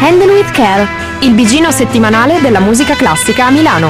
Handle with Care, il bigino settimanale della musica classica a Milano.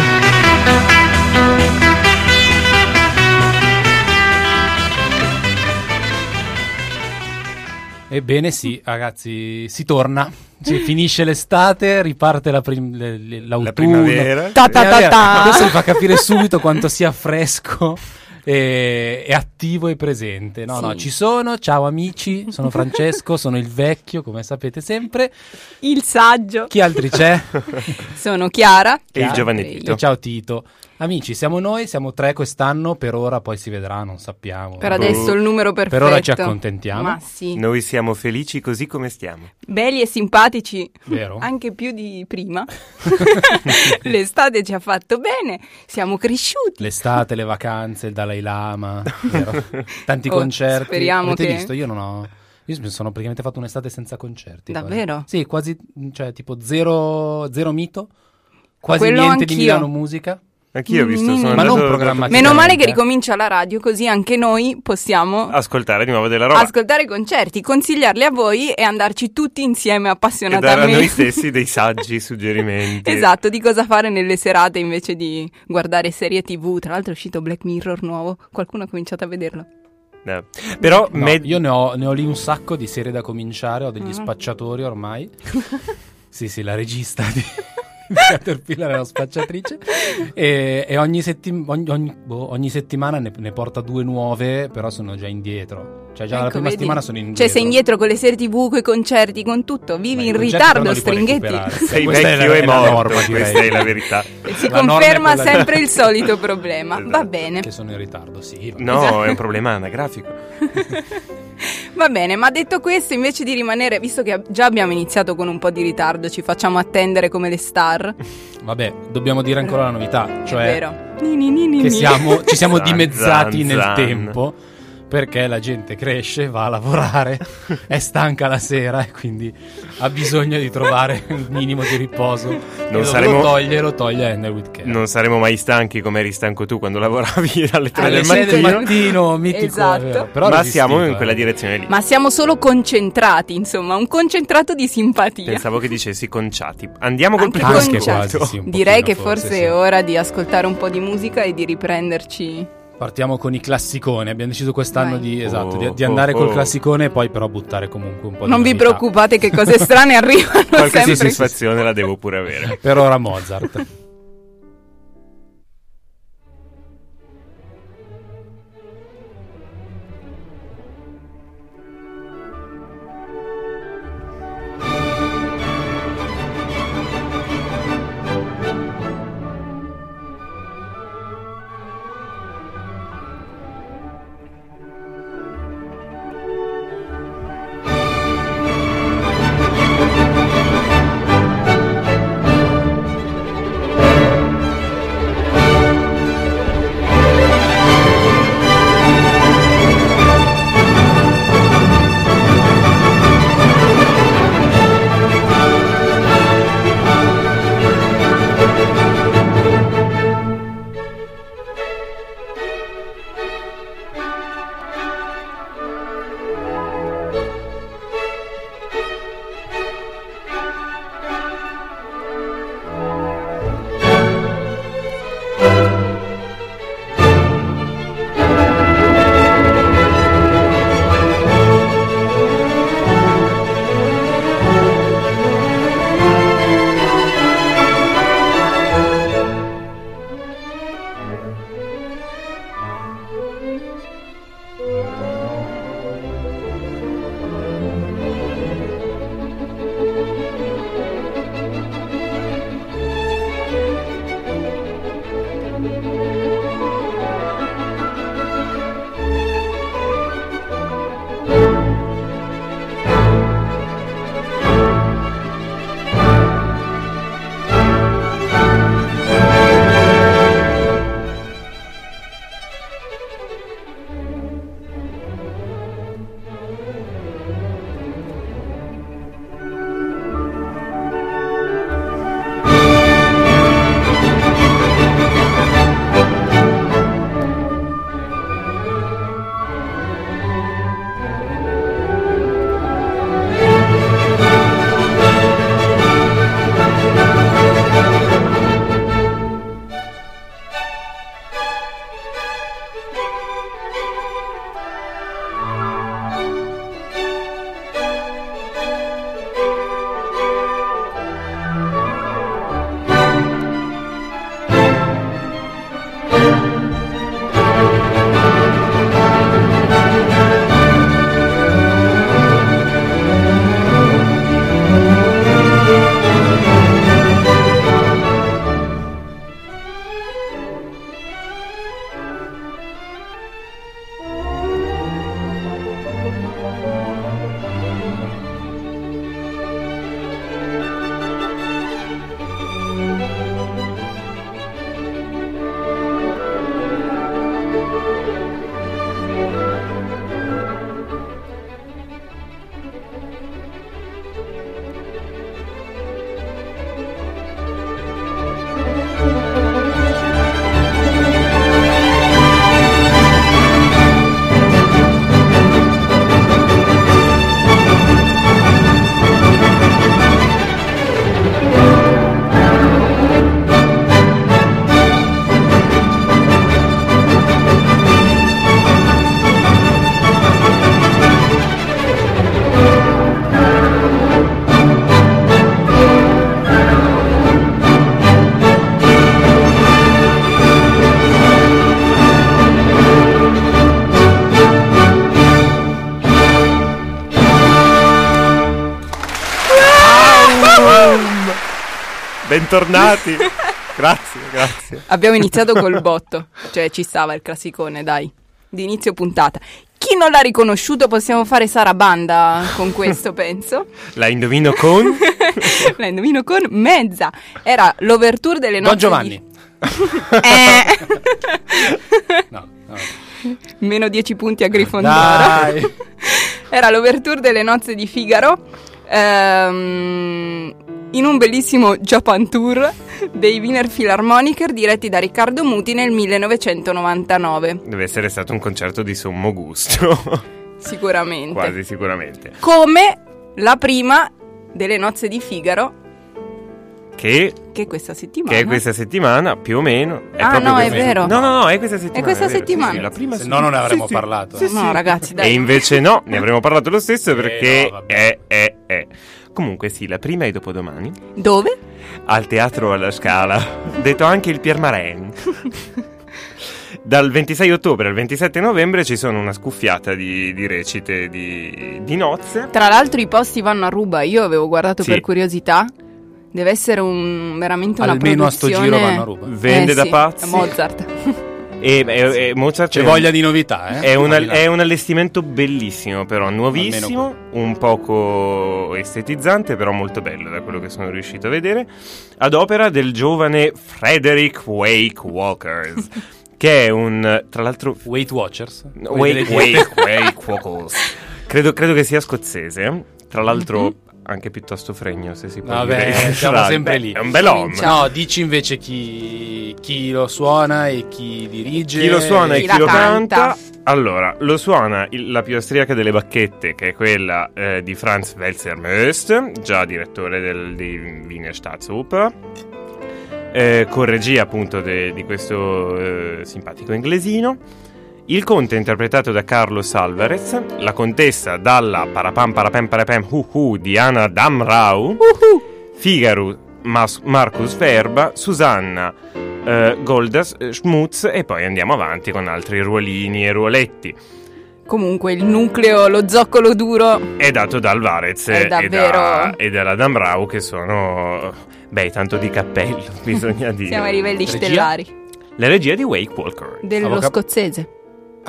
Ebbene sì, ragazzi, si torna. Sì, finisce l'estate, riparte la prim- l'autunno. La primavera. Ta ta ta ta. Questo vi fa capire subito quanto sia fresco e, e attivo e presente. No, no, Sì. ci sono. Ciao amici, sono Francesco, sono il vecchio, come sapete sempre. Il saggio. Chi altri c'è? Sono Chiara. E il giovane E Tito. E ciao Tito. Amici, siamo noi, siamo tre quest'anno, per ora poi si vedrà, non sappiamo. Per adesso il numero perfetto. Per ora ci accontentiamo. Ma sì. Noi siamo felici così come stiamo. Belli e simpatici. Vero? Anche più di prima. L'estate ci ha fatto bene. Siamo cresciuti. L'estate, le vacanze, il Dalai Lama, vero? tanti Oh, concerti. speriamo Avete che- visto? Io non ho. Io mi sono praticamente fatto un'estate senza concerti. quasi. Davvero? Sì, quasi, cioè tipo zero, zero mito, quasi Quello niente di anch'io. Milano Musica. Anch'io ho visto, sono Mm. Ma non andato programmati- Meno male che ricomincia la radio, così anche noi possiamo ascoltare di nuovo della roba ascoltare concerti, consigliarli a voi e andarci tutti insieme e dare a appassionatamente. noi stessi dei saggi suggerimenti. Esatto, di cosa fare nelle serate invece di guardare serie tv. Tra l'altro è uscito Black Mirror nuovo, qualcuno ha cominciato a vederlo. Eh. Però No, med- io ne ho, ne ho lì un sacco di serie da cominciare, ho degli Ah. spacciatori ormai. sì, sì, la regista di Caterpillar è una spacciatrice. E, e ogni, settim- ogni- ogni- boh, ogni settimana ne, ne porta due nuove, però sono già indietro. Cioè già la Ecco, prima vedi? settimana sono indietro. Cioè sei indietro con le serie tv, con i concerti, con tutto, Ma vivi i in ritardo, stringhetti. sei vecchio la- e è la morto, norma, direi. questa è la verità. E si La conferma sempre il solito problema. Va bene. Che sono in ritardo, sì. No, Esatto. è un problema anagrafico. Va bene, ma detto questo, invece di rimanere, visto che già abbiamo iniziato con un po' di ritardo, ci facciamo attendere come le star. Vabbè, dobbiamo dire ancora la novità, è cioè vero. Ni, ni, ni, ni, che siamo, ci siamo Zan, dimezzati zan, nel zan. tempo perché la gente cresce, va a lavorare, è stanca la sera e quindi ha bisogno di trovare un minimo di riposo. Non E saremo- Lo toglie, lo toglie with Care. Non saremo mai stanchi come eri stanco tu quando lavoravi alle 3 Alle del 6 del mattino. mattino, mitico, Esatto. Però ma resistito, siamo in quella direzione lì. Ma siamo solo concentrati, insomma, un concentrato di simpatia. Pensavo che dicessi conciati. Andiamo col primo ascolto. quasi, sì, Direi pochino che forse, forse, sì. è ora di ascoltare un po' di musica e di riprenderci. Partiamo con i classiconi. Abbiamo deciso quest'anno di, esatto, di, Oh, di andare oh, col oh. classicone e poi però buttare comunque un po' di Non vi novità. preoccupate che cose strane arrivano Qualche sempre. soddisfazione la devo pure avere. Per ora Mozart. bentornati. grazie, grazie. Abbiamo iniziato col botto, cioè ci stava il classicone, dai, di inizio puntata. Chi non l'ha riconosciuto possiamo fare sarabanda con questo, penso. La indovino con... La indovino con mezza. Era l'overture delle Don nozze Giovanni. di... Eh. No, no. Meno 10 punti a Grifondoro. Dai. Era l'overture delle nozze di Figaro. ehm, in un bellissimo Japan Tour dei Wiener Philharmoniker diretti da Riccardo Muti nel 1999. Deve essere stato un concerto di sommo gusto. Sicuramente. Quasi sicuramente. Come la prima delle nozze di Figaro, Che, che è questa settimana. che è questa settimana, più o meno. È Ah, no, è questa- vero. No, no, no, è questa settimana. questa vero, sì, settimana. sì, la prima Se sì. no non ne avremmo Sì, sì. parlato. Sì, sì. No, ragazzi, dai. E invece no, ne avremmo parlato lo stesso Eh, perché no, vabbè. è, è, è. Comunque sì, la prima è dopodomani, Dove? al Teatro alla Scala, detto anche il Piermaren. Dal 26 ottobre al 27 novembre ci sono una scuffiata di, di recite di, di nozze. Tra l'altro i posti vanno a ruba, io avevo guardato Sì. per curiosità. Deve essere un, veramente una Almeno a sto produzione... giro vanno a ruba. Vende Eh da sì, pazzi. Mozart. E, e- e Mozart C'è voglia di novità, eh? È, Almeno. è un allestimento bellissimo, però nuovissimo, un poco estetizzante, però molto bello da quello che sono riuscito a vedere, ad opera del giovane Frederick Wake Walkers, che è un, tra l'altro, Weight Watchers? Wake, Wake, Wake Walkers, credo, credo che sia scozzese, tra l'altro anche piuttosto fregno, se si può Vabbè, dire. siamo sempre lì. È un bel uomo. No, dici invece chi, chi lo suona e chi dirige. Chi lo suona e Chi chi lo canta. canta? Allora, lo suona il- la più austriaca delle bacchette, che è quella eh, di Franz Welser Möst, già direttore del, di Wiener Staatsoper, eh, con regia appunto de- di questo eh, simpatico inglesino. Il conte è interpretato da Carlos Alvarez, la contessa dalla parapam parapam parapam hu hu di Anna Damrau, Figaro Mas- Marcus Verba, Susanna eh, Goldas eh, Schmutz e poi andiamo avanti con altri ruolini e ruoletti. Comunque il nucleo, lo zoccolo duro. È dato da Alvarez e, da, e dalla Damrau che sono... Beh, tanto di cappello, bisogna dire. Siamo ai livelli Regia? stellari. La regia di Wake Walker. Dello Avvoca- scozzese.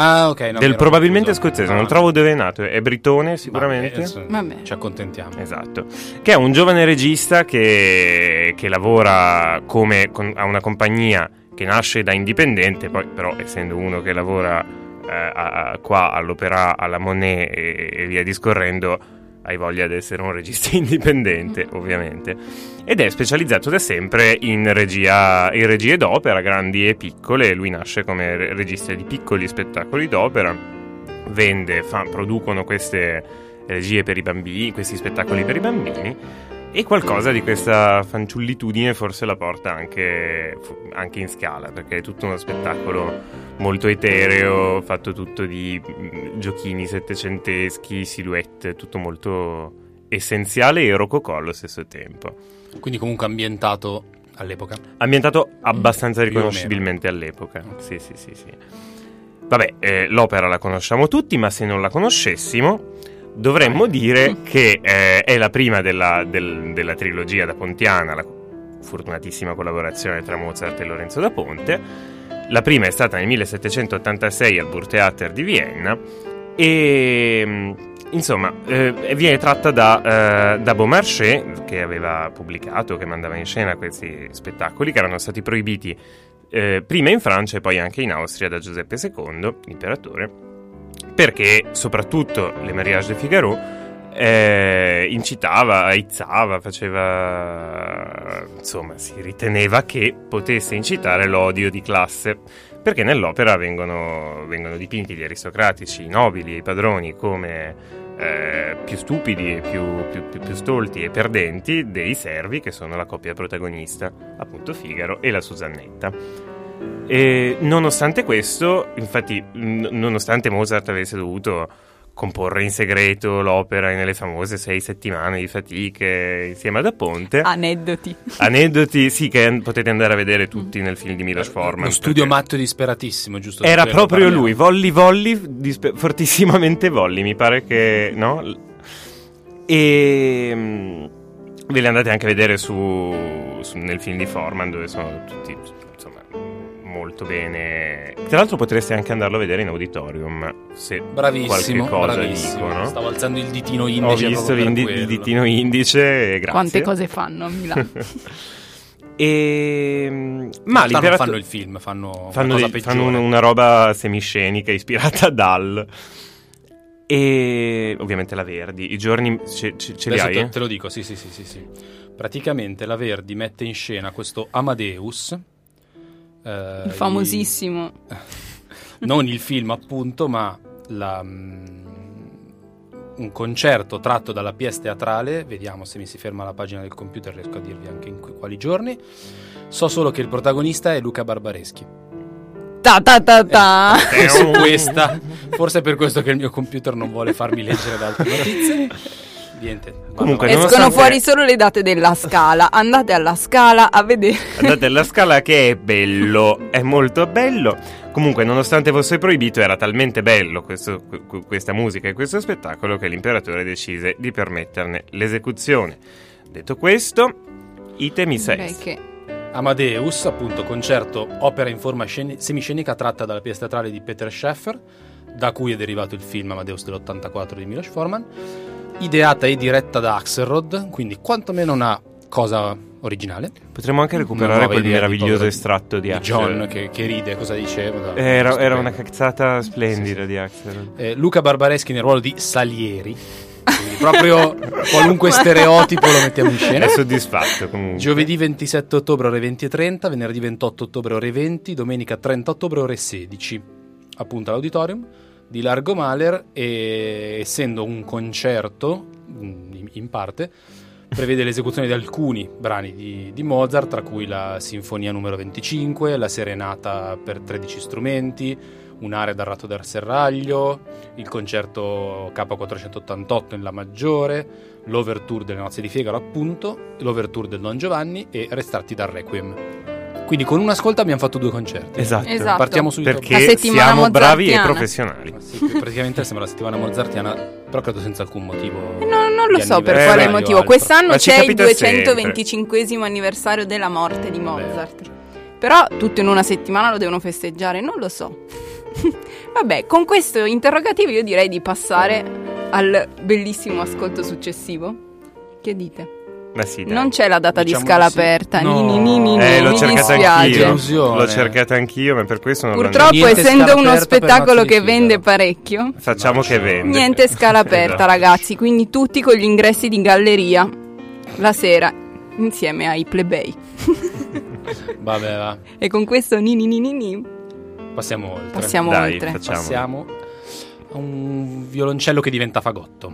Ah, ok. no, del probabilmente confuso. scozzese, No, non no. trovo dove è nato, è britone sicuramente. Vabbè. Ci accontentiamo. Esatto, che è un giovane regista che, che lavora come con- a una compagnia che nasce da indipendente, poi però essendo uno che lavora eh, a- a- qua all'Opera, alla Monet e, e via discorrendo, hai voglia di essere un regista indipendente, ovviamente. Ed è specializzato da sempre in, regia, in regie d'opera, grandi e piccole. Lui nasce come re- regista di piccoli spettacoli d'opera, vende, fa- producono queste regie per i bambini, questi spettacoli per i bambini. E qualcosa di questa fanciullitudine forse la porta anche, anche in scala, perché è tutto uno spettacolo molto etereo, fatto tutto di mm, giochini settecenteschi, silhouette, tutto molto essenziale e rococò allo stesso tempo. Quindi comunque ambientato all'epoca. Ambientato abbastanza Più o riconoscibilmente all'epoca. Sì, sì, sì, sì. Vabbè, eh, l'opera la conosciamo tutti, ma se non la conoscessimo, dovremmo dire che eh, è la prima della, del- della trilogia da Pontiana, la fortunatissima collaborazione tra Mozart e Lorenzo da Ponte. La prima è stata nel 1786 al Burgtheater di Vienna e mm, insomma eh, viene tratta da, eh, da Beaumarchais che aveva pubblicato, che mandava in scena questi spettacoli che erano stati proibiti eh, prima in Francia e poi anche in Austria da Giuseppe II, l'imperatore, perché soprattutto le Mariage de Figaro eh, incitava, aizzava, faceva insomma si riteneva che potesse incitare l'odio di classe perché nell'opera vengono, vengono dipinti gli aristocratici, i nobili i padroni come eh, più stupidi e più, più- più- più stolti e perdenti dei servi che sono la coppia protagonista, appunto Figaro e la Susannetta. E nonostante questo, infatti, n- nonostante Mozart avesse dovuto comporre in segreto l'opera nelle famose sei settimane di fatiche insieme ad Aponte, Aneddoti. aneddoti sì che potete andare a vedere tutti nel film di Milos Forman. Lo studio matto e disperatissimo, giusto? era proprio parliamo. lui, Volli Volli, dispe- fortissimamente Volli, mi pare che, no? E mm, ve le andate anche a vedere su, su- nel film di Forman dove sono tutti molto bene. Tra l'altro potresti anche andarlo a vedere in auditorium se Bravissimo, qualche cosa bravissimo. dicono. Stavo alzando il ditino Ho indice visto per l'indi- il ditino indice, grazie. Quante cose fanno a Milano? E... Ma In realtà non l'imperato- fanno il film, fanno, fanno, dei- fanno una roba semiscenica ispirata dal e ovviamente la Verdi. I giorni ce, ce- ce li hai? te, te lo dico, sì, sì, sì, sì, sì. Praticamente la Verdi mette in scena questo Amadeus. Eh, Il famosissimo. il- non il film, appunto, ma la, mm, un concerto tratto dalla pièce teatrale. Vediamo se mi si ferma la pagina del computer, riesco a dirvi anche in quali giorni. So solo che il protagonista è Luca Barbareschi. Ta ta ta ta. E su questa, forse è per questo che il mio computer non vuole farmi leggere le altre notizie. Niente. Comunque. Escono nonostante- fuori solo le date della scala. Andate alla scala a vedere. Andate alla scala che è bello, è molto bello. Comunque, nonostante fosse proibito, era talmente bello questo- que- questa musica e questo spettacolo che l'imperatore decise di permetterne l'esecuzione. Detto questo, item is Direi che Amadeus, appunto, concerto opera in forma sceni- semiscenica tratta dalla pièce teatrale di Peter Scheffer, da cui è derivato il film Amadeus dell'84 di Milos Forman, ideata e diretta da Axelrod, quindi quantomeno una cosa originale. Potremmo anche recuperare quel di meraviglioso povero- estratto di, Di. John che, che ride, cosa diceva? Era, era una cazzata splendida Sì, sì. di Axel. Eh, Luca Barbareschi nel ruolo di Salieri, quindi proprio qualunque stereotipo lo mettiamo in scena. È soddisfatto comunque. Giovedì 27 ottobre ore 20.30, venerdì 28 ottobre ore 20, domenica 30 ottobre ore 16. Appunto all'auditorium di Largo Maler e essendo un concerto in, parte prevede l'esecuzione di alcuni brani di, di Mozart, tra cui la Sinfonia numero 25, la Serenata per 13 strumenti, un'area dal ratto del serraglio, il concerto K488 in La maggiore, l'Overture delle nozze di Figaro appunto, l'Overture del Don Giovanni e Restratti dal Requiem. Quindi con una ascolta abbiamo fatto due concerti. Esatto. Esatto. Partiamo subito. Perché siamo bravi e professionali. Sì, praticamente sembra la settimana mozartiana, però credo senza alcun motivo. No, non lo so per Eh, quale beh, motivo. altro. Quest'anno Ma c'è il capita 225 anniversario della morte di Mozart. Però tutto in una settimana lo devono festeggiare, non lo so. Vabbè, con questo interrogativo io direi di passare al bellissimo ascolto successivo. Che dite? Ma sì, dai. Non c'è la data Diciamo di scala sì. aperta. No. Ni, ni, ni, ni, Eh, l'ho cercata anch'io. L'ho cercata anch'io, ma per questo non Purtroppo, Niente essendo uno spettacolo che vende parecchio, Facciamo No, che vende. niente scala aperta, Esatto. ragazzi. Quindi tutti con gli ingressi di galleria la sera insieme ai plebei. Vabbè, va. E con questo ni ni ni ni ni Passiamo oltre. passiamo Dai, oltre. facciamo. Passiamo a un violoncello che diventa fagotto.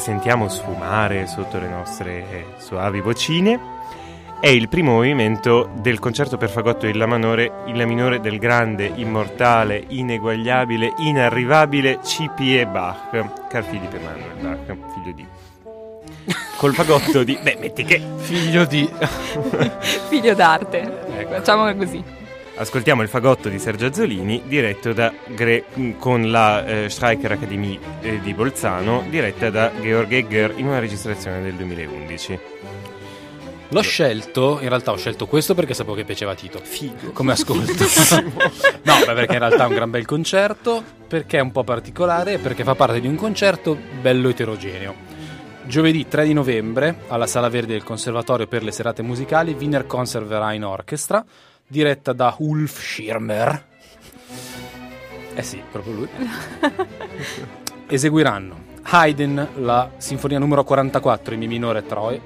sentiamo sfumare sotto le nostre eh, soavi vocine è il primo movimento del concerto per fagotto in La, minore, in la minore del grande, immortale, ineguagliabile, inarrivabile C.P.E. Bach, Carl Philipp Emanuel Bach, figlio di... Col fagotto di... Beh, metti che... Figlio di... Figlio d'arte. Ecco. Facciamola così. Ascoltiamo il fagotto di Sergio Azzolini diretto da Gre- con la eh, Streicher Academy eh, di Bolzano diretta da Georg Egger in una registrazione del 2011. L'ho scelto, in realtà ho scelto questo perché sapevo che piaceva a Tito. Figo. Come ascolto. no, beh, perché in realtà è un gran bel concerto, perché è un po' particolare e perché fa parte di un concerto bello eterogeneo. Giovedì 3 di novembre, alla Sala Verde del Conservatorio per le serate musicali, Wiener Conserverein Orchestra, diretta da Ulf Schirmer. Eh sì, proprio lui. Eseguiranno Haydn, la sinfonia numero 44 in Mi minore Troy.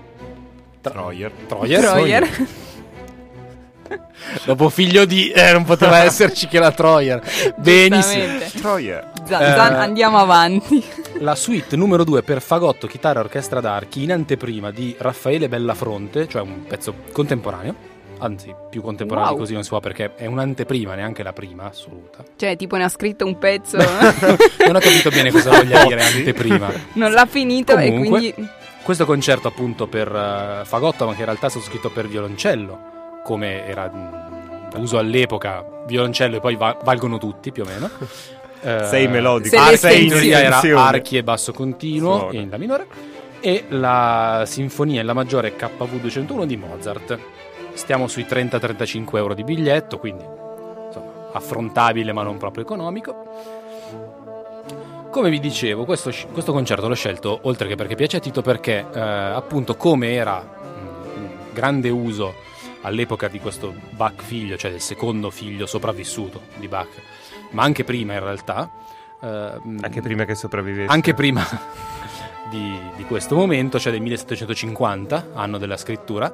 Troyer. Troyer. Troyer. Dopo figlio di... Eh, non poteva esserci che la Troyer. Benissimo. Troyer. Zan- Zan, Eh, andiamo avanti. La suite numero 2 per fagotto, chitarra e orchestra d'archi in anteprima di Raffaele Bellafronte, cioè un pezzo contemporaneo. Anzi, più contemporaneo Wow. di così non si può perché è un'anteprima, neanche la prima assoluta. Cioè, tipo, ne ha scritto un pezzo, non ho capito bene cosa voglia dire anteprima. non l'ha finito e Comunque, quindi... Questo concerto appunto per eh, fagotto, ma che in realtà è stato scritto per violoncello, come era mm, uso all'epoca, violoncello e poi va- valgono tutti più o meno. Eh, Sei melodico. Se Ar- sei in teoria era archi e basso continuo Suona. in La minore e la sinfonia in La maggiore KV 201 di Mozart. Stiamo sui 30-35 euro di biglietto, quindi insomma affrontabile ma non proprio economico. Come vi dicevo, questo, questo concerto l'ho scelto oltre che perché piace a Tito, perché eh, appunto come era mm, un grande uso all'epoca di questo Bach figlio, cioè del secondo figlio sopravvissuto di Bach, ma anche prima in realtà. eh, Anche prima che sopravvivesse. anche prima di, di questo momento, cioè del 1750, anno della scrittura,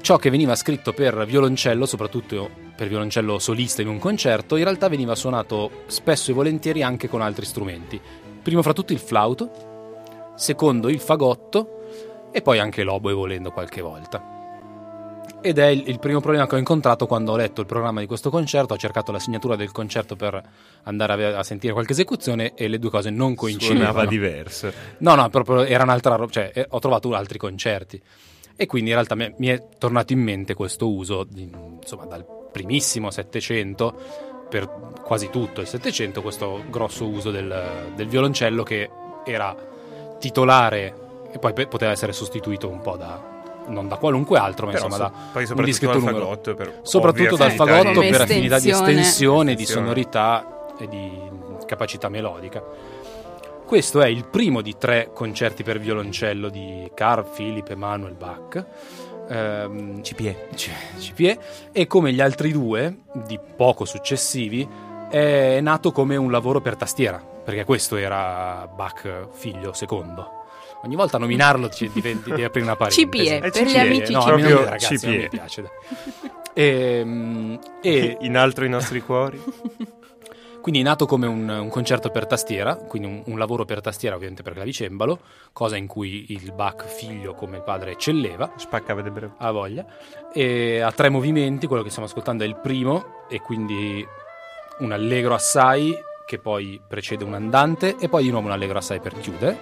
ciò che veniva scritto per violoncello, soprattutto per violoncello solista in un concerto, in realtà veniva suonato spesso e volentieri anche con altri strumenti. Primo fra tutti il flauto, secondo il fagotto e poi anche l'oboe volendo qualche volta. Ed è il, primo problema che ho incontrato quando ho letto il programma di questo concerto, ho cercato la segnatura del concerto per andare a sentire qualche esecuzione e le due cose non coincidevano. Suonava diverso. No, no, proprio era un'altra roba, cioè eh, ho trovato altri concerti. E quindi in realtà mi è tornato in mente questo uso, di, insomma, dal primissimo Settecento per quasi tutto il Settecento, questo grosso uso del, del violoncello che era titolare e poi pe- poteva essere sostituito un po' da non da qualunque altro, ma Però insomma so- da poi un discreto dal numero. fagotto per soprattutto dal fagotto di- per affinità di estensione. estensione, di sonorità e di capacità melodica. Questo è il primo di tre concerti per violoncello di Carl Philipp Emanuel Bach. Ehm, CPE. C- CPE e come gli altri due di poco successivi è nato come un lavoro per tastiera perché questo era Bach figlio secondo ogni volta a nominarlo ci diventi di aprire una parentesi CPE, È per gli CPE, amici no, CPE. ragazzi, non mi CPE. piace. Ehm, e, In altro i nostri cuori. quindi è nato come un, un concerto per tastiera, quindi un, un lavoro per tastiera ovviamente per clavicembalo, cosa in cui il Bach figlio come il padre eccelleva, Spaccava de breve. ha voglia, e ha tre movimenti, quello che stiamo ascoltando è il primo, e quindi un allegro assai che poi precede un andante e poi di nuovo un allegro assai per chiudere.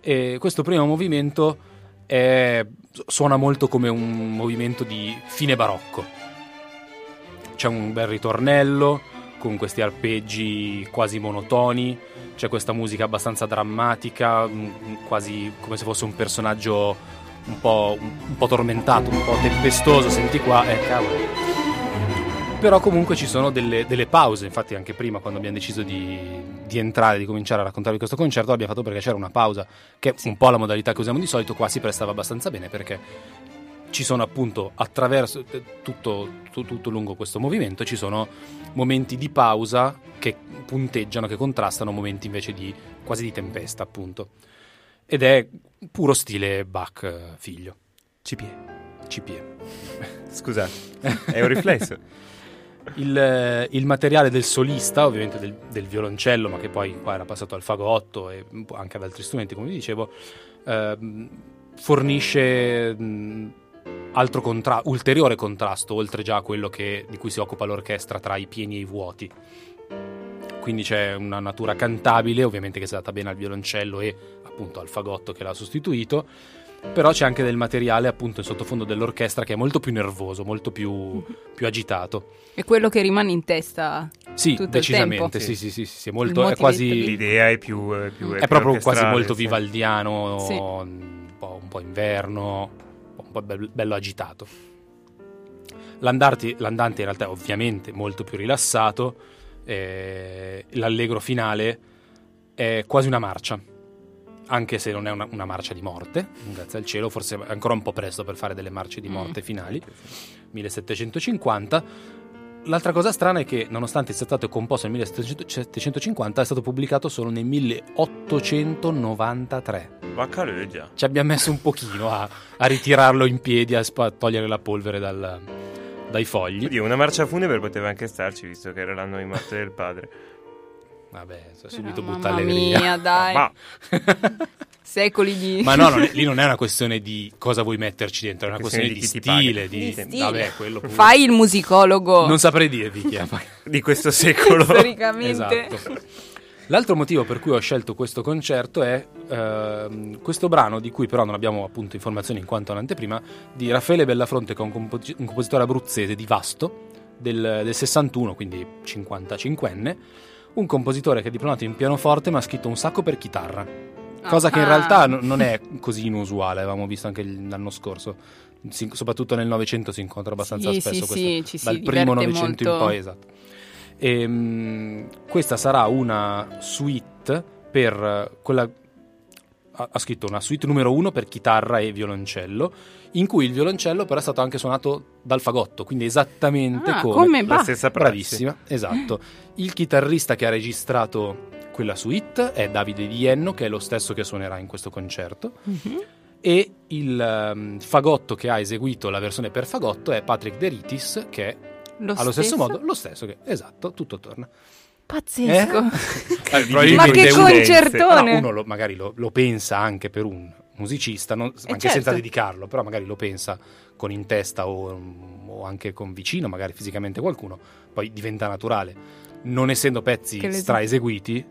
E questo primo movimento è- suona molto come un movimento di fine barocco. C'è un bel ritornello con questi arpeggi quasi monotoni, c'è questa musica abbastanza drammatica, mm, quasi come se fosse un personaggio un po', un po' tormentato, un po' tempestoso, senti qua, eh cavolo. Però comunque ci sono delle, delle pause, infatti anche prima quando abbiamo deciso di, di entrare, di cominciare a raccontarvi questo concerto, l'abbiamo fatto perché c'era una pausa, che è un po' la modalità che usiamo di solito, qua si prestava abbastanza bene perché ci sono appunto attraverso eh, tutto, tu- tutto lungo questo movimento ci sono momenti di pausa che punteggiano, che contrastano momenti invece di quasi di tempesta appunto. Ed è puro stile Bach eh, figlio, CPE. CPE. Scusate, è un riflesso. Il, il materiale del solista, ovviamente del, del violoncello, ma che poi qua era passato al fagotto e anche ad altri strumenti, come vi dicevo, ehm, fornisce mh, altro contra- ulteriore contrasto, oltre già a quello che- di cui si occupa l'orchestra tra i pieni e i vuoti. Quindi c'è una natura cantabile, ovviamente che si è data bene al violoncello e appunto al fagotto che l'ha sostituito, però c'è anche del materiale appunto in sottofondo dell'orchestra che è molto più nervoso, molto più, più agitato. È quello che rimane in testa. Sì, Tutto il decisamente, tempo. sì, sì, sì, sì, sì, è molto, è quasi... L'idea è più... È, più, È più proprio quasi molto vivaldiano, Sì. un, po', un po' inverno, un po' be- bello agitato. L'andarti- l'andante in realtà è ovviamente molto più rilassato, eh, l'allegro finale è quasi una marcia, anche se non è una, una marcia di morte, grazie al cielo, forse è ancora un po' presto per fare delle marce di morte Mm. finali, 1750. L'altra cosa strana è che, nonostante sia stato composto nel 1750, è stato pubblicato solo nel 1893. Vacca leggia. Ci abbiamo messo un pochino a, a ritirarlo in piedi, a, spa- a togliere la polvere dal- dai fogli. Oddio, una marcia funebre poteva anche starci, visto che era l'anno di morte del padre. Vabbè, subito Però, butta mamma allegria. mia, dai. Ma Secoli di... Ma no, non è- lì non è una questione di cosa vuoi metterci dentro, è una questione, Questione di, di stile, di, Di stile. Vabbè, quello pure. Fai il musicologo. Non saprei dirvi chi è. ma- di questo secolo. Storicamente. Esatto. L'altro motivo per cui ho scelto questo concerto è ehm, questo brano, di cui però non abbiamo appunto informazioni in quanto un'anteprima, di Raffaele Bellafronte, che è un, compo- un compositore abruzzese di Vasto, del, del 61, quindi 55enne, un compositore che è diplomato in pianoforte ma ha scritto un sacco per chitarra. Cosa che in Ah. realtà no- non è così inusuale, avevamo visto anche l'anno scorso. Si- soprattutto nel Novecento si incontra abbastanza Sì, spesso sì, questo, sì, ci si dal primo Novecento in poi, esatto. Ehm, questa sarà una suite per quella. Ha ha scritto una suite numero uno per chitarra e violoncello, in cui il violoncello però è stato anche suonato dal fagotto, quindi esattamente Ah, come, come La stessa. Bravissima, esatto. Il chitarrista che ha registrato quella suite è Davide Di che è lo stesso che suonerà in questo concerto, Mhm. e il ehm, fagotto che ha eseguito la versione per fagotto è Patrick Deritis, che è Lo allo stesso stesso? modo lo stesso che esatto, tutto torna. Pazzesco. Eh, Ma che uno- concertone! No, uno lo- magari lo, lo pensa anche per un musicista, non- anche certo. senza dedicarlo, però magari lo pensa con in testa o, o anche con vicino, magari fisicamente qualcuno, poi diventa naturale. Non essendo pezzi Che l'es- stra eseguiti,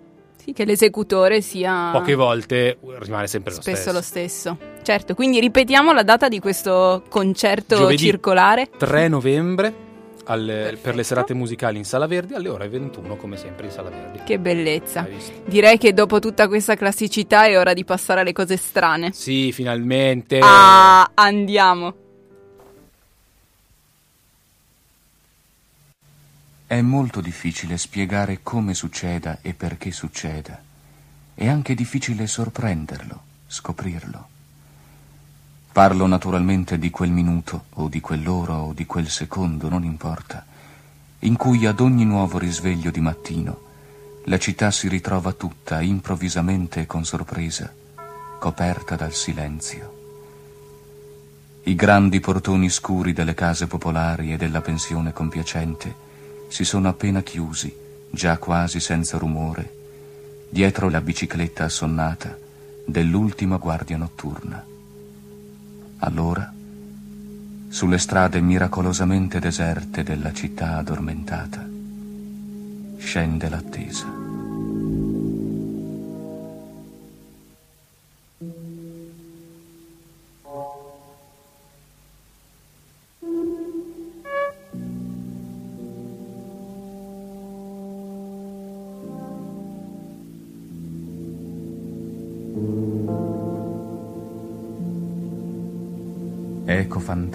Sì, che l'esecutore sia poche volte rimane sempre lo spesso stesso. lo stesso. Certo, quindi ripetiamo la data di questo concerto Giovedì. circolare. 3 novembre al- per le serate musicali in Sala Verdi alle ore 21, come sempre in Sala Verdi. Che bellezza. Direi che dopo tutta questa classicità è ora di passare alle cose strane. Sì, finalmente. Ah, andiamo. È molto difficile spiegare come succeda e perché succeda. È anche difficile sorprenderlo, scoprirlo. Parlo naturalmente di quel minuto, o di quell'ora, o di quel secondo, non importa, in cui ad ogni nuovo risveglio di mattino la città si ritrova tutta, improvvisamente e con sorpresa, coperta dal silenzio. I grandi portoni scuri delle case popolari e della pensione compiacente si sono appena chiusi, già quasi senza rumore, dietro la bicicletta assonnata dell'ultima guardia notturna. Allora, sulle strade miracolosamente deserte della città addormentata, scende l'attesa.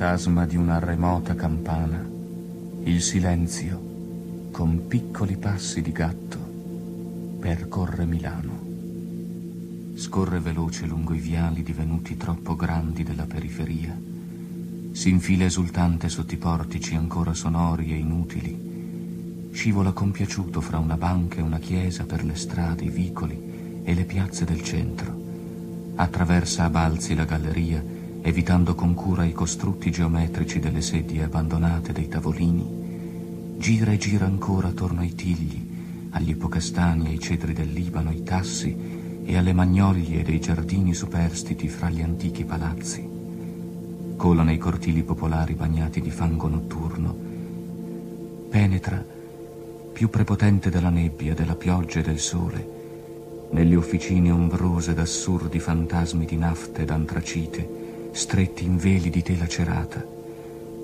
Fantasma di una remota campana, il silenzio, con piccoli passi di gatto, percorre Milano. Scorre veloce lungo i viali divenuti troppo grandi della periferia. Si infila esultante sotto i portici ancora sonori e inutili. Scivola compiaciuto fra una banca e una chiesa per le strade, i vicoli e le piazze del centro. Attraversa a balzi la galleria, evitando con cura i costrutti geometrici delle sedie abbandonate dei tavolini, gira e gira ancora attorno ai tigli, agli ipocastani, ai cedri del Libano, ai tassi e alle magnolie dei giardini superstiti fra gli antichi palazzi. Cola nei cortili popolari bagnati di fango notturno. Penetra, più prepotente della nebbia, della pioggia e del sole, nelle officine ombrose d'assurdi fantasmi di nafta ed antracite, stretti in veli di tela cerata,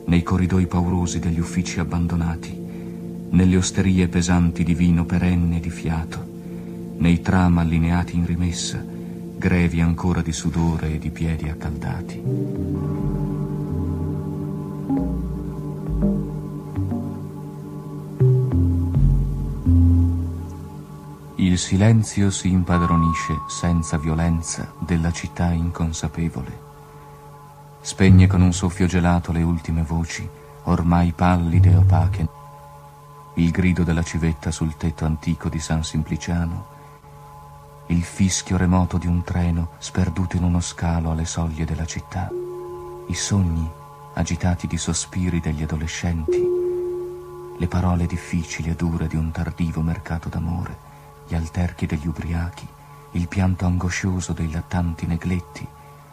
nei corridoi paurosi degli uffici abbandonati, nelle osterie pesanti di vino perenne di fiato, nei tram allineati in rimessa, grevi ancora di sudore e di piedi accaldati. Il silenzio si impadronisce senza violenza della città inconsapevole. Spegne con un soffio gelato le ultime voci, ormai pallide e opache. Il grido della civetta sul tetto antico di San Simpliciano, il fischio remoto di un treno sperduto in uno scalo alle soglie della città, i sogni agitati di sospiri degli adolescenti, le parole difficili e dure di un tardivo mercato d'amore. Gli alterchi degli ubriachi, il pianto angoscioso dei lattanti negletti,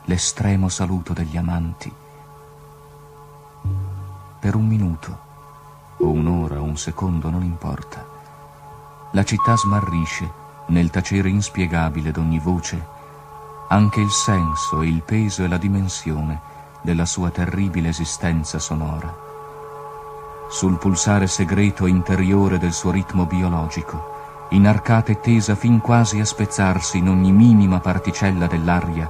l'estremo saluto degli amanti. Per un minuto, o un'ora o un secondo, non importa. La città smarrisce nel tacere inspiegabile d'ogni voce anche il senso il peso e la dimensione della sua terribile esistenza sonora. Sul pulsare segreto interiore del suo ritmo biologico, inarcata e tesa fin quasi a spezzarsi in ogni minima particella dell'aria,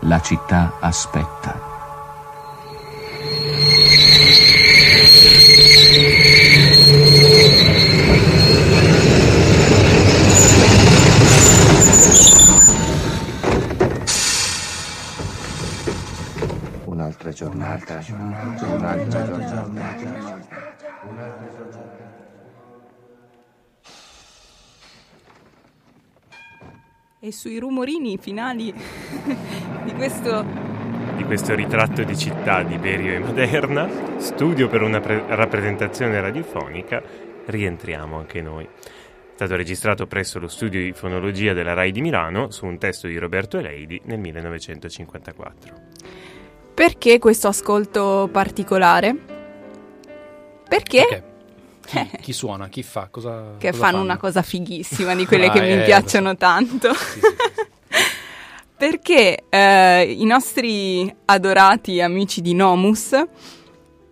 la città aspetta. Un'altra giornata, un'altra giornata. E sui rumorini finali di questo di questo ritratto di città di Berio e Maderna, studio per una pre- rappresentazione radiofonica, rientriamo anche noi. È stato registrato presso lo studio di fonologia della RAI di Milano su un testo di Roberto Eleidi nel 1954. Perché questo ascolto particolare? Perché? Perché? Chi, chi suona? Chi fa? Cosa, che cosa fanno, una cosa fighissima di quelle Ah, che mi eh, piacciono lo so. tanto. Sì, sì. Perché eh, i nostri adorati amici di Nomus,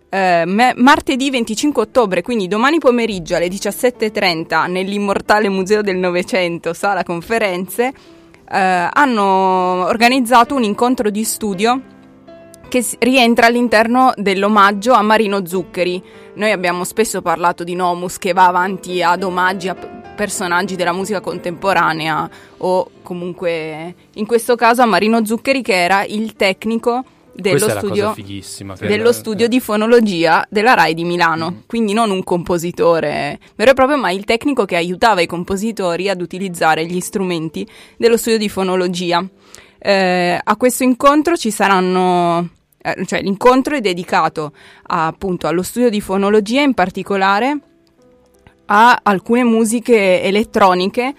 eh, martedì 25 ottobre, quindi domani pomeriggio alle 17.30 nell'immortale Museo del Novecento, sala conferenze, eh, hanno organizzato un incontro di studio che rientra all'interno dell'omaggio a Marino Zuccheri. Noi abbiamo spesso parlato di Nomus che va avanti ad omaggi a personaggi della musica contemporanea o comunque in questo caso a Marino Zuccheri che era il tecnico dello studio dello studio di fonologia della RAI di Milano, Mm. quindi non un compositore vero e proprio, ma il tecnico che aiutava i compositori ad utilizzare gli strumenti dello studio di fonologia. Eh, a questo incontro ci saranno, eh, cioè l'incontro è dedicato a- appunto allo studio di fonologia, in particolare a alcune musiche elettroniche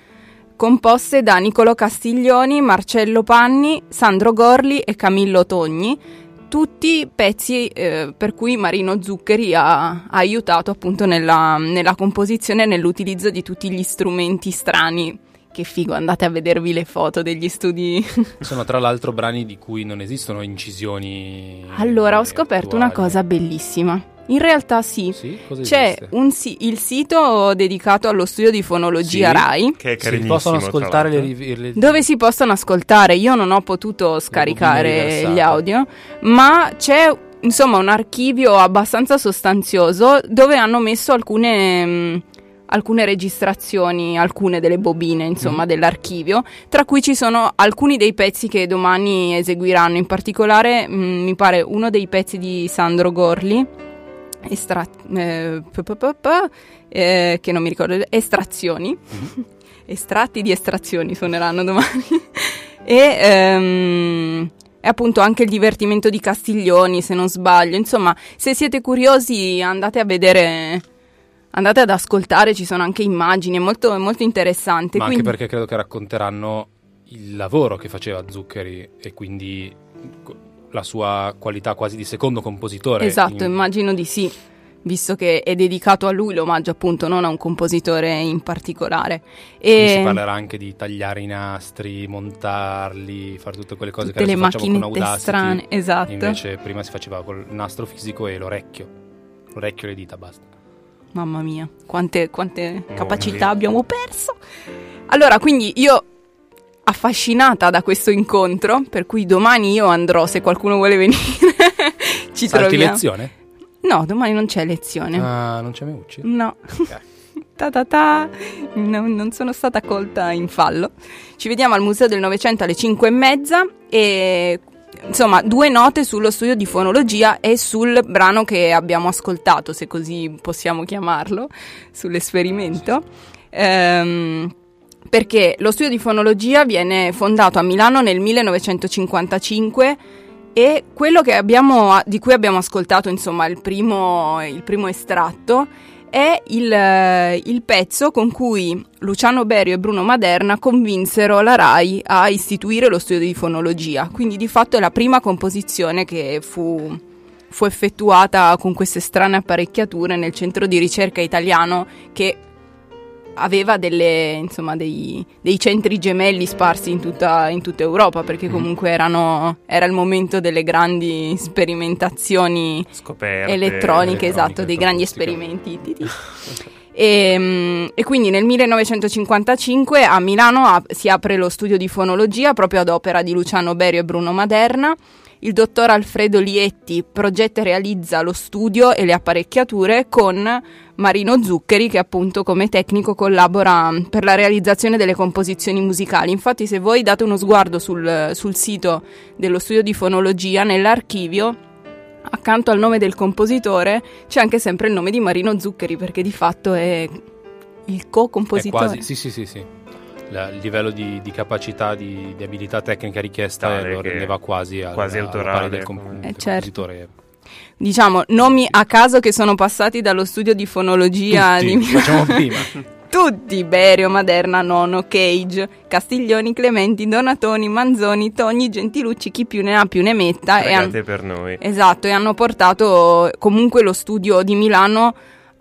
composte da Niccolò Castiglioni, Marcello Panni, Sandro Gorli e Camillo Togni, tutti pezzi eh, per cui Marino Zuccheri ha, ha aiutato appunto nella, nella composizione e nell'utilizzo di tutti gli strumenti strani. Che figo, andate a vedervi le foto degli studi. Sono tra l'altro brani di cui non esistono incisioni. allora, ho scoperto una attuali. cosa bellissima. In realtà sì, Sì? C'è si- il sito dedicato allo studio di fonologia Sì. RAI. Che è Si carinissimo. possono ascoltare le, riv- le- dove si possono ascoltare. Io non ho potuto scaricare gli audio, ma c'è insomma un archivio abbastanza sostanzioso dove hanno messo alcune, mh, alcune registrazioni, alcune delle bobine insomma Mhm. dell'archivio, tra cui ci sono alcuni dei pezzi che domani eseguiranno, in particolare mh, mi pare uno dei pezzi di Sandro Gorli. Estra- eh, p- p- p- eh, che non mi ricordo estrazioni estratti di estrazioni suoneranno domani e ehm, e appunto anche il divertimento di Castiglioni, se non sbaglio. Insomma, se siete curiosi andate a vedere andate ad ascoltare, ci sono anche immagini, è molto, è molto interessante. Ma Quindi- anche perché credo che racconteranno il lavoro che faceva Zuccheri e quindi la sua qualità quasi di secondo compositore. Esatto, in- immagino di sì, visto che è dedicato a lui l'omaggio appunto, non a un compositore in particolare. quindi E si parlerà anche di tagliare i nastri, montarli, fare tutte quelle cose tutte che adesso facciamo con Audacity. strane, esatto. Invece prima si faceva col nastro fisico e l'orecchio. L'orecchio e le dita, basta. Mamma mia, quante, quante capacità sì. abbiamo perso. Allora, quindi io affascinata da questo incontro, per cui domani io andrò, se qualcuno vuole venire, ci Salti troviamo. lezione? No, domani non c'è lezione. Ah, non c'è mai Ucci? No. Ta ta ta. No, non sono stata colta in fallo. Ci vediamo al Museo del Novecento alle 5 e mezza e insomma due note sullo studio di fonologia e sul brano che abbiamo ascoltato, se così possiamo chiamarlo, sull'esperimento. Ehm, perché lo studio di fonologia viene fondato a Milano nel 1955 e quello abbiamo, di cui abbiamo ascoltato insomma il primo, il primo estratto è il, eh, il pezzo con cui Luciano Berio e Bruno Maderna convinsero la RAI a istituire lo studio di fonologia. Quindi di fatto è la prima composizione che fu, fu effettuata con queste strane apparecchiature nel centro di ricerca italiano che aveva delle, insomma, dei, dei centri gemelli sparsi in tutta, in tutta Europa perché comunque erano, era il momento delle grandi sperimentazioni Scoperte. elettroniche, esatto, dei grandi esperimenti. Ti, ti. E, mm, e quindi nel 1955 a Milano si apre lo studio di fonologia proprio ad opera di Luciano Berio e Bruno Maderna. Il dottor Alfredo Lietti progetta e realizza lo studio e le apparecchiature con Marino Zuccheri che appunto come tecnico collabora per la realizzazione delle composizioni musicali. Infatti se voi date uno sguardo sul, sul sito dello studio di fonologia, nell'archivio accanto al nome del compositore c'è anche sempre il nome di Marino Zuccheri perché di fatto è il co-compositore. quasi, sì, sì, sì, sì. La- il livello di, di capacità, di, di abilità tecnica richiesta Tale lo rendeva quasi, al- quasi autorale, pari del, com- del Eh, certo. compositore. Diciamo, nomi a caso che sono passati dallo studio di fonologia Tutti, di Milano. facciamo prima. Tutti, Berio, Maderna, Nono, Cage, Castiglioni, Clementi, Donatoni, Manzoni, Togni, Gentilucci, chi più ne ha più ne metta. e han- Pregate per noi. Esatto, e hanno portato comunque lo studio di Milano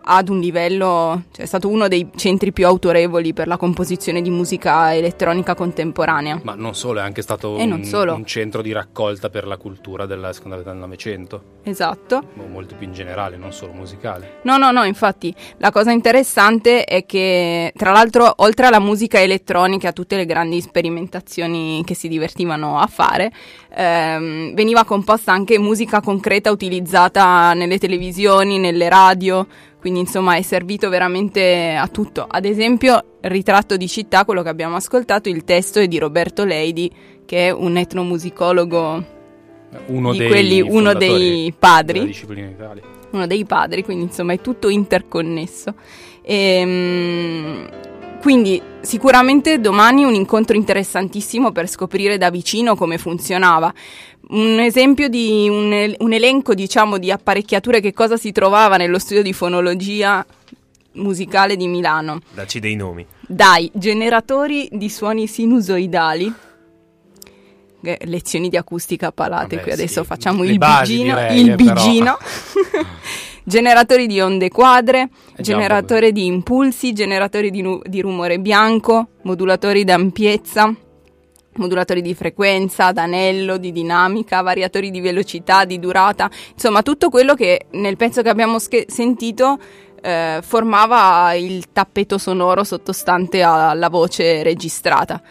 ad un livello, cioè è stato uno dei centri più autorevoli per la composizione di musica elettronica contemporanea. Ma non solo, è anche stato un, solo. un centro di raccolta per la cultura della seconda metà del Novecento, Esatto. mo- molto più in generale, non solo musicale. No, no, no, infatti la cosa interessante è che tra l'altro oltre alla musica elettronica e a tutte le grandi sperimentazioni che si divertivano a fare, ehm, veniva composta anche musica concreta utilizzata nelle televisioni, nelle radio, quindi insomma è servito veramente a tutto. Ad esempio, Ritratto di città, quello che abbiamo ascoltato, il testo è di Roberto Leidi, che è un etnomusicologo, Uno Di dei quelli- uno dei padri. della disciplina in Italia. uno dei padri, quindi insomma è tutto interconnesso. Ehm, quindi sicuramente domani un incontro interessantissimo per scoprire da vicino come funzionava. Un esempio di un, un elenco, diciamo, di apparecchiature che cosa si trovava nello studio di fonologia musicale di Milano. Dacci dei nomi. Dai generatori di suoni sinusoidali. Eh, Lezioni di acustica palate, Vabbè, qui adesso sì, facciamo le il basi, bigino, direi, il eh, bigino. generatori di onde quadre, un generatore di impulsi, generatori di, nu- di rumore bianco, modulatori d'ampiezza, modulatori di frequenza, d'anello, di dinamica, variatori di velocità, di durata, insomma tutto quello che nel pezzo che abbiamo sch- sentito eh, formava il tappeto sonoro sottostante alla voce registrata.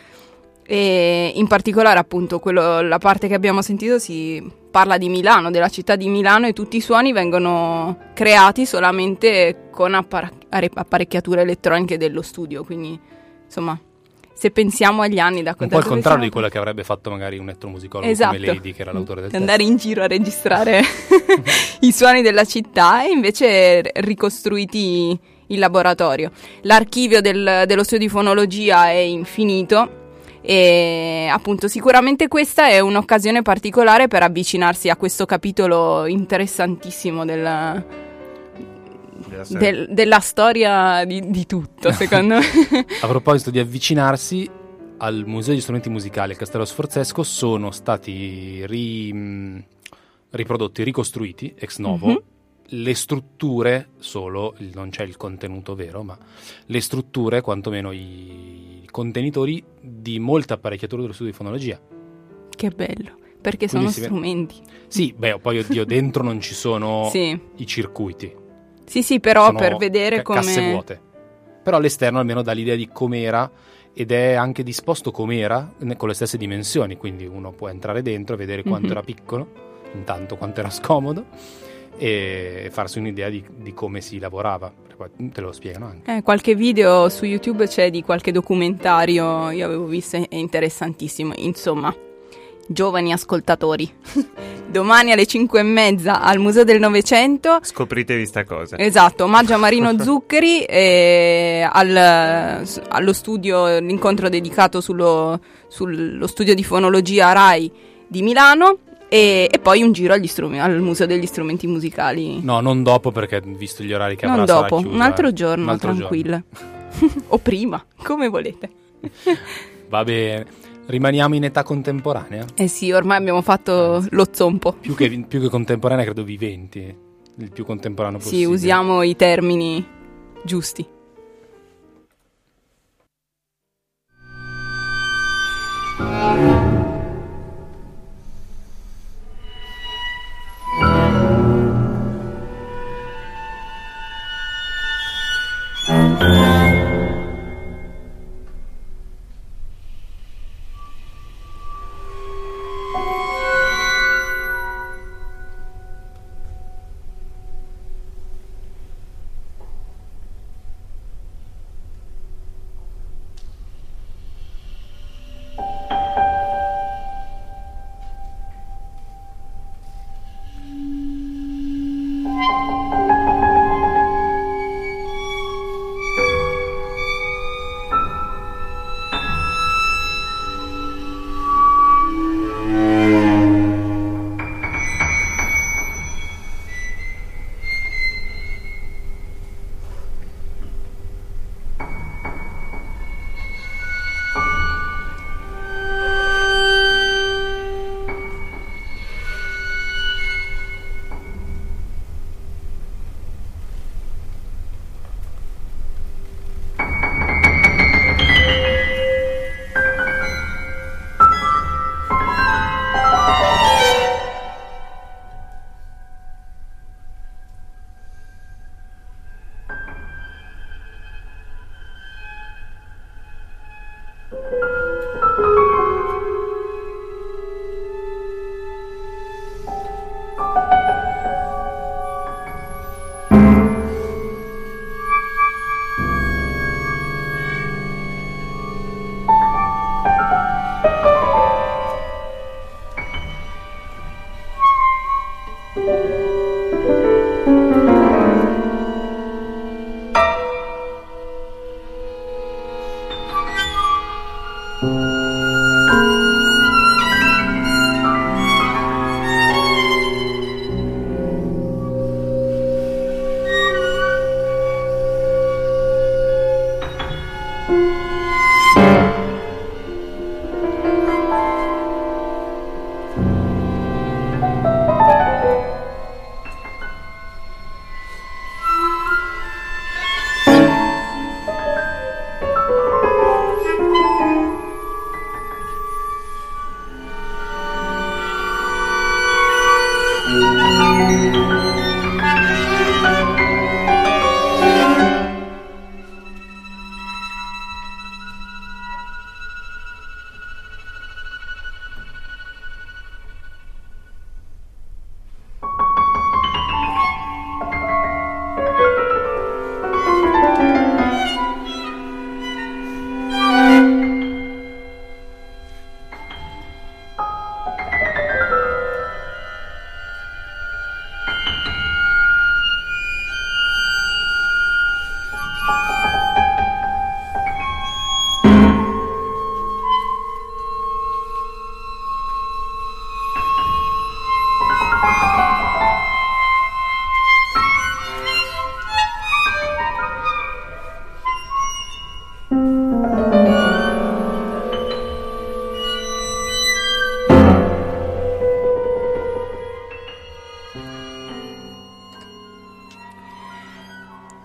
E in particolare, appunto, quello- la parte che abbiamo sentito si parla di Milano, della città di Milano, e tutti i suoni vengono creati solamente con appar- are- apparecchiature elettroniche dello studio. Quindi, insomma, se pensiamo agli anni da Un po' dove contrario di quello che avrebbe fatto magari un etnomusicologo Esatto. come Lady, che era l'autore del Di testo. andare in giro a registrare i suoni della città e invece ricostruiti in laboratorio. L'archivio del- dello studio di fonologia è infinito E appunto sicuramente questa è un'occasione particolare per avvicinarsi a questo capitolo interessantissimo della, del- della storia di, di tutto, secondo me. A proposito di avvicinarsi al Museo degli Strumenti Musicali al Castello Sforzesco sono stati ri- mh, riprodotti, ricostruiti ex novo Mhm. le strutture solo, non c'è il contenuto vero, ma le strutture, quantomeno i contenitori di molte apparecchiature dello studio di fonologia. che bello, perché Quindi sono si strumenti. Sì, beh, poi oddio, dentro non ci sono Sì. i circuiti. sì, sì, però sono per vedere ca- come... casse vuote. Però all'esterno almeno dà l'idea di com'era ed è anche disposto com'era con le stesse dimensioni, quindi uno può entrare dentro e vedere quanto Mhm. era piccolo, intanto quanto era scomodo e farsi un'idea di, di come si lavorava. Perché poi te lo spiegano anche. Eh, qualche video su YouTube c'è di qualche documentario, io avevo visto, è interessantissimo. Insomma, giovani ascoltatori, domani alle 5 e mezza al Museo del Novecento. Scopritevi sta cosa. Esatto, omaggio a Marino Zuccheri e al- allo studio, l'incontro dedicato sullo, sullo studio di fonologia RAI di Milano e, e poi un giro al Museo degli Strumenti Musicali. No, non dopo perché visto gli orari che non avrà dopo, chiuso, un altro giorno, Un altro tranquilla. o prima, come volete. Va bene. Rimaniamo in età contemporanea? Eh sì, ormai abbiamo fatto lo zompo. Più che, più che contemporanea credo viventi. Il più contemporaneo Sì, possibile. usiamo i termini giusti.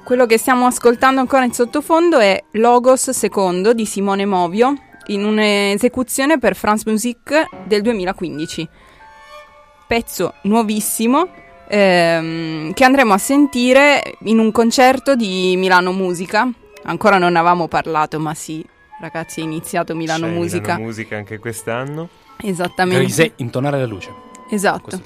Quello che stiamo ascoltando ancora in sottofondo è Logos II di Simone Movio in un'esecuzione per France Music del 2015. Pezzo nuovissimo ehm, che andremo a sentire in un concerto di Milano Musica. Ancora non avevamo parlato, ma sì, ragazzi, è iniziato Milano C'è Musica. Milano Musica anche quest'anno. Esattamente. Grise, intonare la luce. Esatto.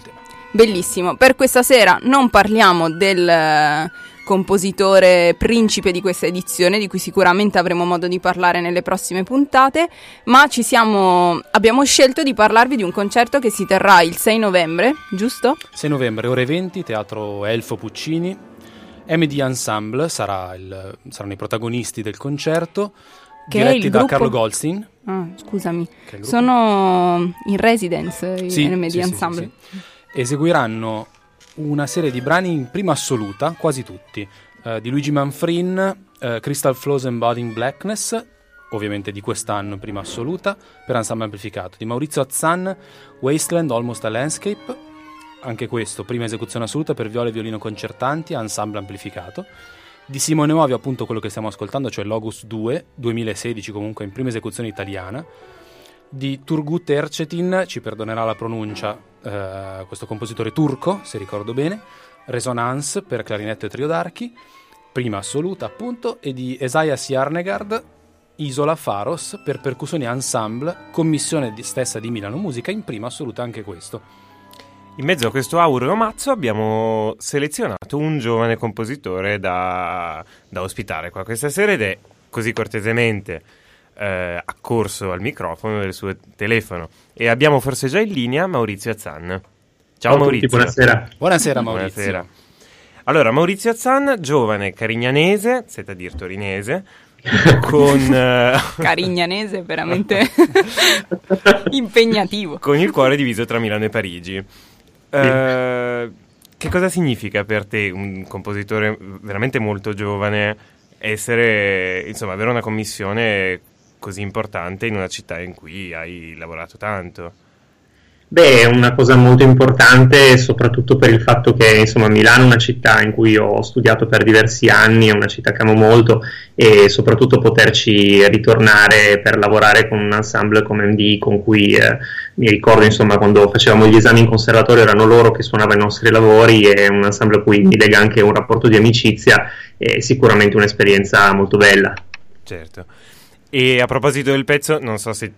Bellissimo. Per questa sera non parliamo del compositore principe di questa edizione, di cui sicuramente avremo modo di parlare nelle prossime puntate, ma ci siamo, abbiamo scelto di parlarvi di un concerto che si terrà il 6 novembre, giusto? 6 novembre, ore 20, Teatro Elfo Puccini. MD Ensemble sarà il- saranno i protagonisti del concerto, Che diretti da gruppo- Carlo Goldstein. Ah, scusami. Sono in residence Sì, sì, sì, Ensemble. sì, sì. Eseguiranno una serie di brani in prima assoluta, quasi tutti, eh, di Luigi Manfrin, eh, Crystal Flows Embodying Blackness, ovviamente di quest'anno prima assoluta, per ensemble amplificato, di Maurizio Azzan, Wasteland Almost a Landscape, anche questo, prima esecuzione assoluta per viola e violino concertanti, ensemble amplificato, di Simone Ovio, appunto quello che stiamo ascoltando, cioè Logus 2, 2016 comunque in prima esecuzione italiana, di Turgut Ercetin, ci perdonerà la pronuncia, eh, questo compositore turco, se ricordo bene, Resonance per clarinetto e trio d'archi, prima assoluta appunto, e di Esaias Jarnegard, Isola Faros per percussioni ensemble, commissione di- stessa di Milano Musica, in prima assoluta anche questo. In mezzo a questo aureo mazzo abbiamo selezionato un giovane compositore da, da ospitare qua questa sera ed è così cortesemente eh, accorso al microfono del suo telefono. E abbiamo forse già in linea Maurizio Azzan. Ciao, Ciao a tutti, Maurizio. buonasera. Buonasera Maurizio. Buonasera. Allora, Maurizio Azzan, giovane carignanese, seta a dir torinese, con, eh, Carignanese, veramente impegnativo. con il cuore diviso tra Milano e Parigi. Eh, che cosa significa per te, un compositore veramente molto giovane, essere, insomma, avere una commissione così importante in una città in cui hai lavorato tanto? Beh, è una cosa molto importante, soprattutto per il fatto che insomma, Milano è una città in cui ho studiato per diversi anni, è una città che amo molto e soprattutto poterci ritornare per lavorare con un ensemble come MD con cui eh, mi ricordo insomma quando facevamo gli esami in conservatorio erano loro che suonavano i nostri lavori e un ensemble a cui mi lega anche un rapporto di amicizia è sicuramente un'esperienza molto bella. Certo. E a proposito del pezzo, non so se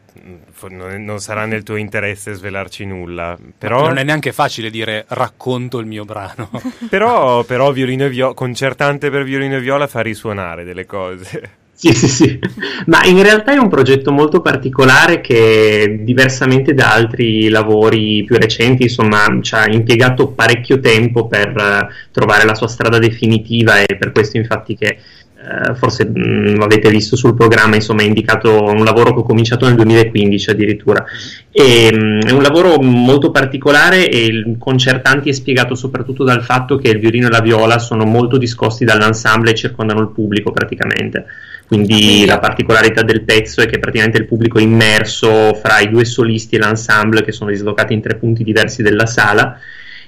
fo- non, sarà nel tuo interesse svelarci nulla, però, Non è neanche facile dire racconto il mio brano. però, però violino e viola, concertante per violino e viola fa risuonare delle cose. Sì, sì, sì, ma in realtà è un progetto molto particolare che diversamente da altri lavori più recenti, insomma, ci ha impiegato parecchio tempo per eh, trovare la sua strada definitiva e per questo infatti che eh, forse mh, avete visto sul programma, insomma, è indicato un lavoro che ho cominciato nel 2015 addirittura. E, mh, è un lavoro molto particolare e il concertanti è spiegato soprattutto dal fatto che il violino e la viola sono molto discosti dall'ensemble e circondano il pubblico praticamente. Quindi la particolarità del pezzo è che praticamente il pubblico è immerso fra i due solisti e l'ensemble che sono dislocati in tre punti diversi della sala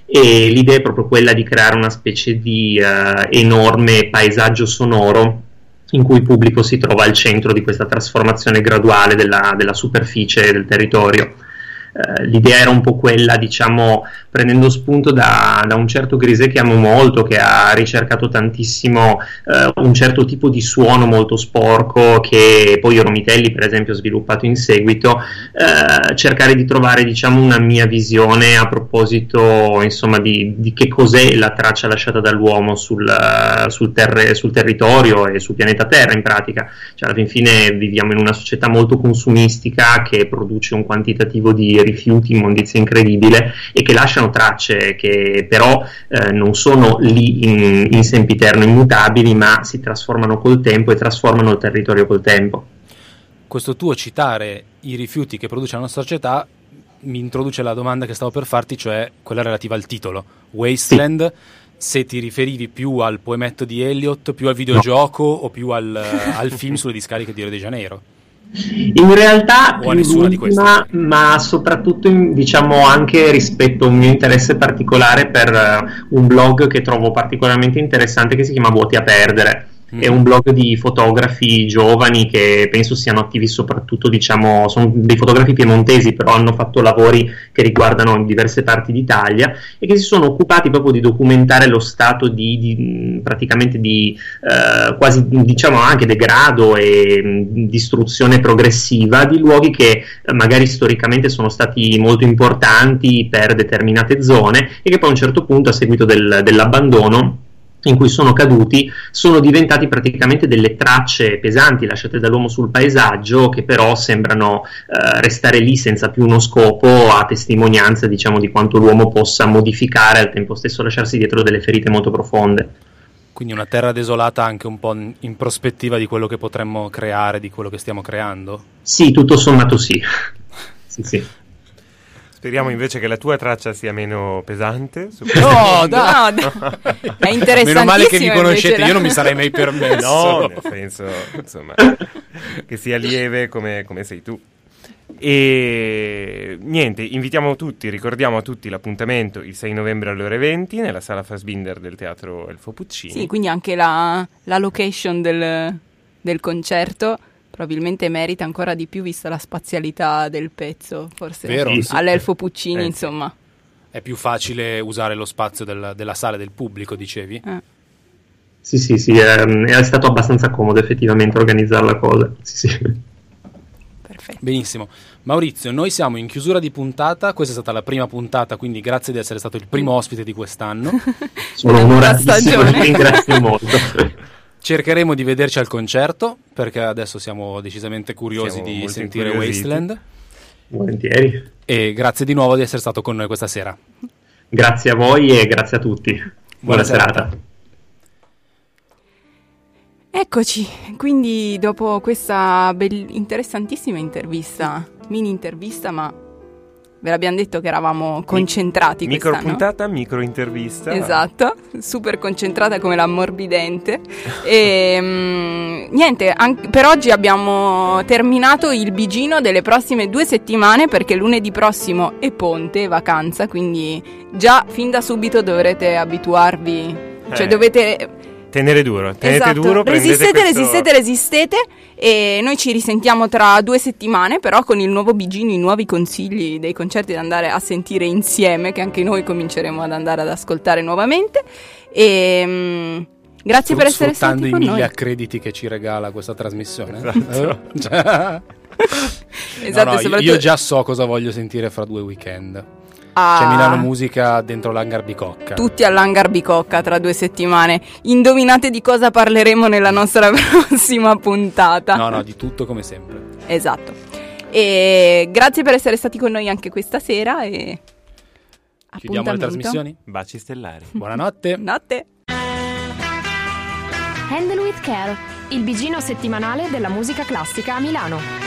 e l'idea è proprio quella di creare una specie di eh, enorme paesaggio sonoro in cui il pubblico si trova al centro di questa trasformazione graduale della, della superficie del territorio. Eh, l'idea era un po' quella, diciamo, prendendo spunto da, da un certo Grise che amo molto, che ha ricercato tantissimo eh, un certo tipo di suono molto sporco che poi Romitelli, per esempio, ha sviluppato in seguito, eh, cercare di trovare, diciamo, una mia visione a proposito, insomma, di, di che cos'è la traccia lasciata dall'uomo sul, sul, terre- sul territorio e sul pianeta Terra, in pratica. Cioè, alla fin fine viviamo in una società molto consumistica che produce un quantitativo di rifiuti, immondizia incredibile e che lasciano tracce che però eh, non sono lì in, in sempiterno immutabili, ma si trasformano col tempo e trasformano il territorio col tempo. Questo tuo citare i rifiuti che produce la nostra società mi introduce la domanda che stavo per farti, cioè quella relativa al titolo. Wasteland, se ti riferivi più al poemetto di Eliot, più al videogioco o più al, al film sulle discariche di Rio de Janeiro? In realtà più l'ultima, ma soprattutto in- diciamo anche rispetto a un mio interesse particolare per eh, un blog che trovo particolarmente interessante che si chiama Vuoti a perdere. Mm. È un blog di fotografi giovani che penso siano attivi soprattutto, diciamo, sono dei fotografi piemontesi, però hanno fatto lavori che riguardano diverse parti d'Italia e che si sono occupati proprio di documentare lo stato di, di- praticamente di eh, quasi diciamo anche degrado e mh, distruzione progressiva di luoghi che eh, magari storicamente sono stati molto importanti per determinate zone e che poi a un certo punto a seguito del- dell'abbandono in cui sono caduti sono diventati praticamente delle tracce pesanti lasciate dall'uomo sul paesaggio che però sembrano eh, restare lì senza più uno scopo a testimonianza diciamo di quanto l'uomo possa modificare e al tempo stesso lasciarsi dietro delle ferite molto profonde. Quindi una terra desolata anche un po' in prospettiva di quello che potremmo creare, di quello che stiamo creando. Sì, tutto sommato sì. sì, sì. Speriamo invece che la tua traccia sia meno pesante. No! No, d- è interessantissimo. Meno male che mi conoscete, io non mi sarei mai permesso. No, nel senso, insomma, che sia lieve come, come sei tu. E niente, invitiamo tutti, ricordiamo a tutti l'appuntamento il 6 novembre alle ore 20 nella sala Fassbinder del teatro Elfo Puccini. Sì, quindi anche la, la location del, del concerto probabilmente merita ancora di più vista la spazialità del pezzo, forse Vero, Sì. all'Elfo Puccini, Eh, insomma. È più facile usare lo spazio del- della sala del pubblico, dicevi? Eh. Sì, sì, sì, ehm, è stato abbastanza comodo effettivamente organizzare la cosa. Sì, sì. Perfetto. Benissimo. Maurizio, noi siamo in chiusura di puntata, questa è stata la prima puntata, quindi grazie di essere stato il primo ospite di quest'anno. Sono onoratissimo, ti ringrazio molto. Cercheremo di vederci al concerto, perché adesso siamo decisamente curiosi Siamo di sentire incuriositi. Wasteland. Volentieri. E grazie di nuovo di essere stato con noi questa sera. Grazie a voi e grazie a tutti. Buona, Buona serata. serata. Eccoci, quindi dopo questa bell- interessantissima intervista, mini intervista, ma ve l'abbiamo detto che eravamo concentrati Micro quest'anno. puntata, micro intervista. Esatto, super concentrata come l'ammorbidente. e mm, niente, anche- per oggi abbiamo terminato il bigino delle prossime due settimane perché lunedì prossimo è ponte, vacanza, quindi già fin da subito dovrete abituarvi, cioè Eh. dovete Tenere duro, tenete Esatto. duro, resistete, questo- resistete, resistete e noi ci risentiamo tra due settimane però con il nuovo Bigino, i nuovi consigli dei concerti da andare a sentire insieme che anche noi cominceremo ad andare ad ascoltare nuovamente e mm, grazie per essere Sfruttando stati i con mille noi. accrediti che ci regala questa trasmissione. Esatto. Eh? Cioè- Esatto, No, no, soprattutto- io già so cosa voglio sentire fra due weekend. Ah, C'è Milano Musica dentro l'hangar Bicocca. tutti all'hangar Bicocca tra due settimane. Indovinate di cosa parleremo nella nostra prossima puntata. No, no, di tutto come sempre. Esatto. E grazie per essere stati con noi anche questa sera e Chiudiamo le trasmissioni? Baci stellari. Buonanotte. Notte. Handle with Care, il bigino settimanale della musica classica a Milano.